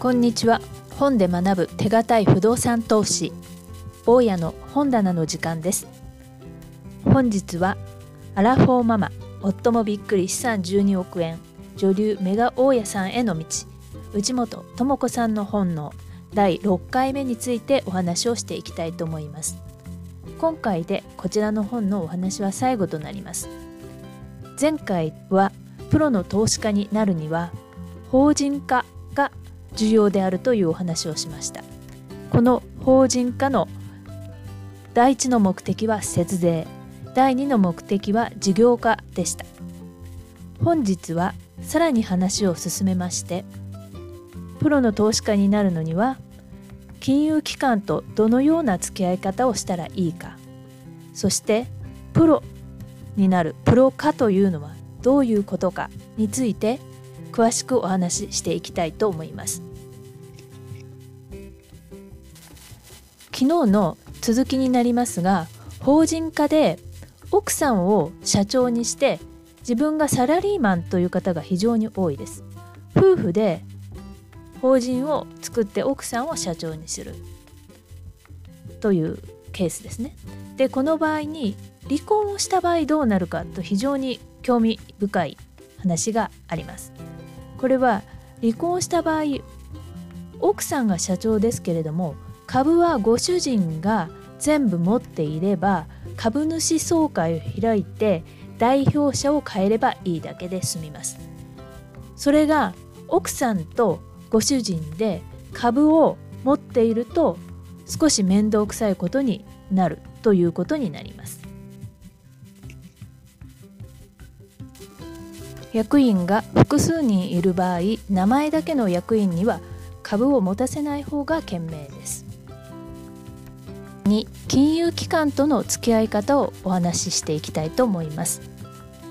こんにちは。本で学ぶ手堅い不動産投資。大家の本棚の時間です。本日はアラフォーママ夫もびっくり資産12億円女流メガ大家さんへの道。内本智子さんの本の第6回目についてお話をしていきたいと思います。今回でこちらの本のお話は最後となります。前回はプロの投資家になるには法人化重要であるというお話をしました。この法人化の第一の目的は節税。第2の目的は事業化でした。本日はさらに話を進めましてプロの投資家になるのには金融機関とどのような付き合い方をしたらいいかそしてプロになるプロ化というのはどういうことかについて詳しくお話ししていきたいと思います。昨日の続きになりますが法人化で奥さんを社長にして自分がサラリーマンという方が非常に多いです。夫婦で法人を作って奥さんを社長にする。というケースですね。でこの場合に離婚をした場合どうなるかと非常に興味深い話があります。これは離婚した場合奥さんが社長ですけれども株はご主人が全部持っていれば株主総会を開いて代表者を変えればいいだけで済みます。それが奥さんとご主人で株を持っていると少し面倒くさいことになるということになります。役員が複数人いる場合名前だけの役員には株を持たせない方が賢明です。に金融機関との付き合い方をお話ししていきたいと思います。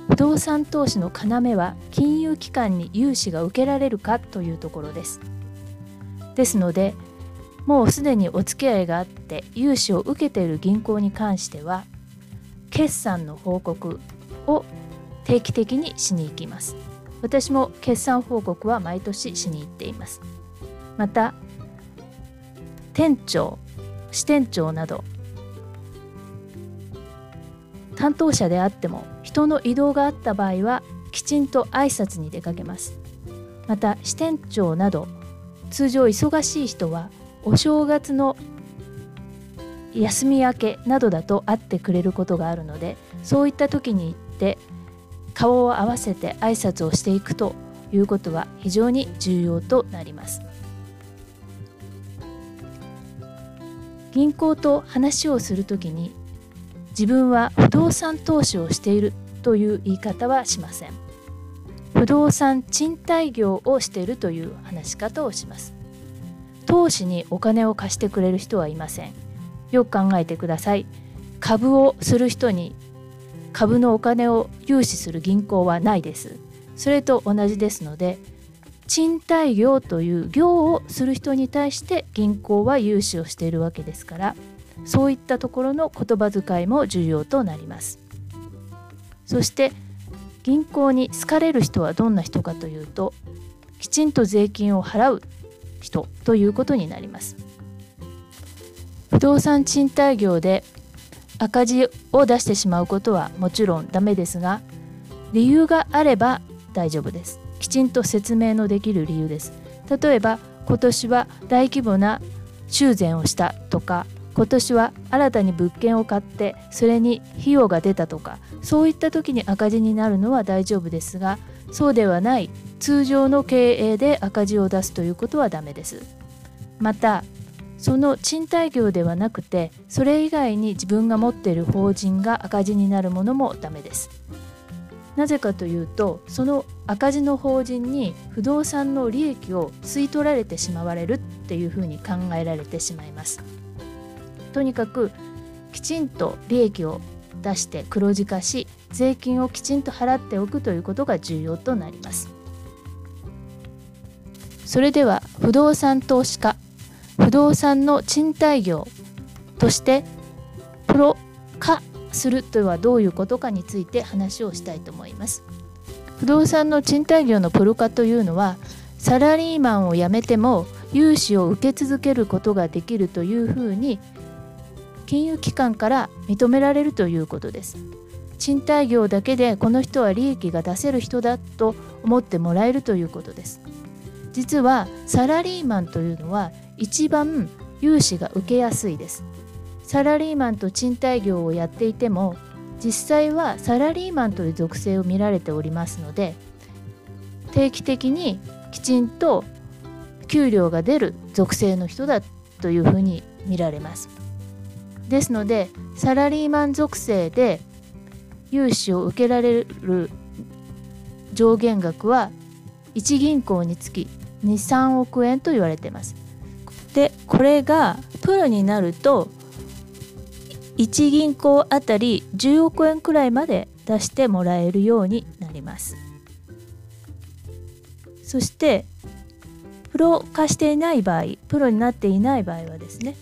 不動産投資の要は金融機関に融資が受けられるかというところです。ですのでもうすでにお付き合いがあって融資を受けている銀行に関しては決算の報告を定期的にしに行きます。私も決算報告は毎年しに行っています。また店長支店長など。担当者であっても人の移動があった場合はきちんと挨拶に出かけます。また支店長など通常忙しい人はお正月の休み明けなどだと会ってくれることがあるのでそういった時に行って顔を合わせて挨拶をしていくということは非常に重要となります。銀行と話をするときに自分は不動産投資をしているという言い方はしません。不動産賃貸業をしているという話し方をします。投資にお金を貸してくれる人はいません。よく考えてください。株をする人に株のお金を融資する銀行はないです。それと同じですので賃貸業という業をする人に対して銀行は融資をしているわけですからそういったところの言葉遣いも重要となります。そして銀行に好かれる人はどんな人かというときちんと税金を払う人ということになります。不動産賃貸業で赤字を出してしまうことはもちろんダメですが理由があれば大丈夫です。きちんと説明のできる理由です。例えば今年は大規模な修繕をしたとか今年は新たに物件を買ってそれに費用が出たとかそういった時に赤字になるのは大丈夫ですがそうではない通常の経営で赤字を出すということはダメです。またその賃貸業ではなくてそれ以外に自分が持っている法人が赤字になるものもダメです。なぜかというとその赤字の法人に不動産の利益を吸い取られてしまわれるっていうふうに考えられてしまいます。とにかくきちんと利益を出して黒字化し税金をきちんと払っておくということが重要となります。それでは不動産投資家不動産の賃貸業としてプロ化するとはどういうことかについて話をしたいと思います。不動産の賃貸業のプロ化というのはサラリーマンを辞めても融資を受け続けることができるというふうに金融機関から認められるということです。賃貸業だけでこの人は利益が出せる人だと思ってもらえるということです。実はサラリーマンというのは一番融資が受けやすいです。サラリーマンと賃貸業をやっていても実際はサラリーマンという属性を見られておりますので定期的にきちんと給料が出る属性の人だというふうに見られます。ですのでサラリーマン属性で融資を受けられる上限額は1銀行につき23億円と言われています。でこれがプロになると1銀行あたり10億円くらいまで出してもらえるようになります。そしてプロ化していない場合プロになっていない場合はですね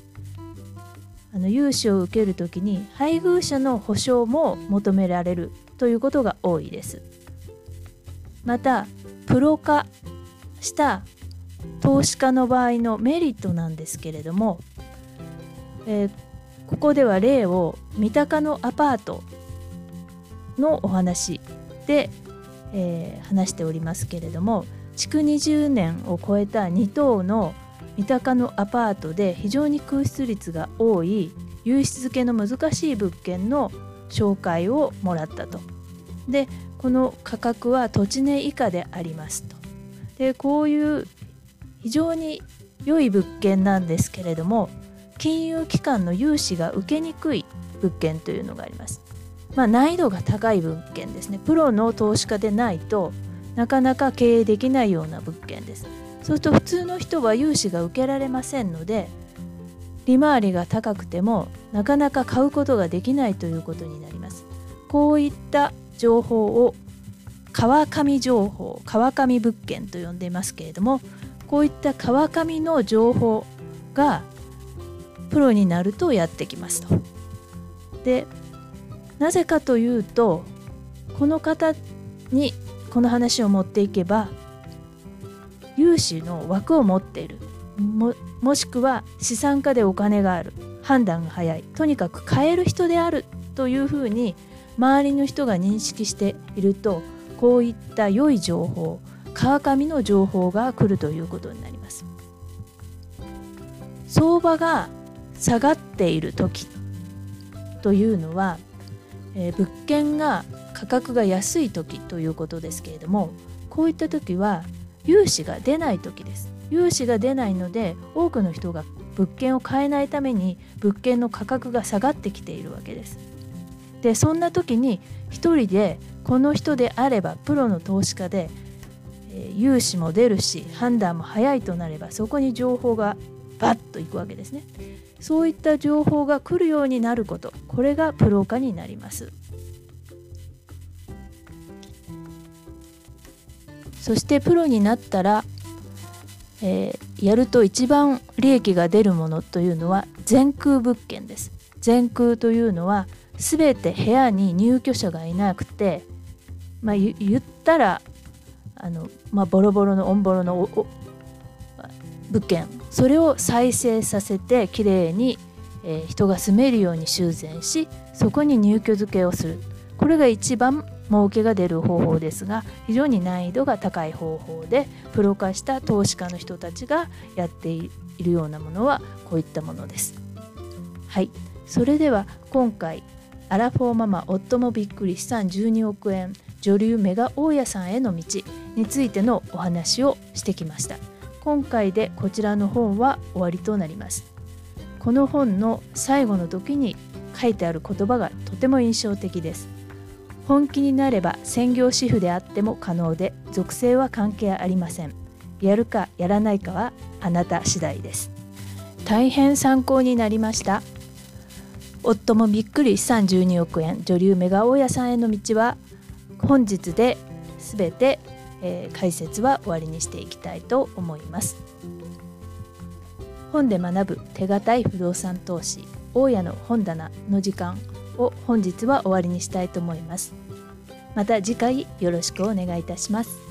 あの融資を受けるときに配偶者の保証も求められるということが多いです。またプロ化した投資家の場合のメリットなんですけれども、えー、ここでは例を三鷹のアパートのお話で、えー、話しておりますけれども築20年を超えた2棟の三鷹のアパートで非常に空室率が多い融資付けの難しい物件の紹介をもらったと。でこの価格は土地値以下でありますと。でこういう非常に良い物件なんですけれども金融機関の融資が受けにくい物件というのがあります。まあ、難易度が高い物件ですね。プロの投資家でないとなかなか経営できないような物件です。そうすると普通の人は融資が受けられませんので利回りが高くてもなかなか買うことができないということになりますこういった情報を川上情報川上物件と呼んでいますけれどもこういった川上の情報がプロになるとやってきますと。でなぜかというとこの方にこの話を持っていけば融資の枠を持っている。ももしくは資産家でお金がある。判断が早い。とにかく買える人である。というふうに周りの人が認識しているとこういった良い情報川上の情報が来るということになります。相場が下がっている時というのは、えー、物件が価格が安い時ということですけれどもこういった時は融資が出ない時です。融資が出ないので多くの人が物件を買えないために物件の価格が下がってきているわけです。でそんな時に一人でこの人であればプロの投資家で、えー、融資も出るし判断も早いとなればそこに情報がバッといくわけですね。そういった情報が来るようになることこれがプロ化になります。そしてプロになったら、えー、やると一番利益が出るものというのは全空物件です。全空というのは全て部屋に入居者がいなくて、まあ、言ったらあの、まあ、ボロボロのオンボロの物件それを再生させてきれいに、えー、人が住めるように修繕しそこに入居付けをする。これが一番儲けが出る方法ですが非常に難易度が高い方法でプロ化した投資家の人たちがやっているようなものはこういったものです。はい。それでは今回アラフォーママ夫もびっくり資産12億円女流メガ大家さんへの道についてのお話をしてきました。今回でこちらの本は終わりとなります。この本の最後の時に書いてある言葉がとても印象的です。本気になれば専業主婦であっても可能で属性は関係ありません。やるかやらないかはあなた次第です。大変参考になりました。夫もびっくり資産12億円。女流メガ大家さんへの道は本日で全て、えー、解説は終わりにしていきたいと思います本で学ぶ手堅い不動産投資大家の本棚の時間を本日は終わりにしたいと思います。また次回よろしくお願いいたします。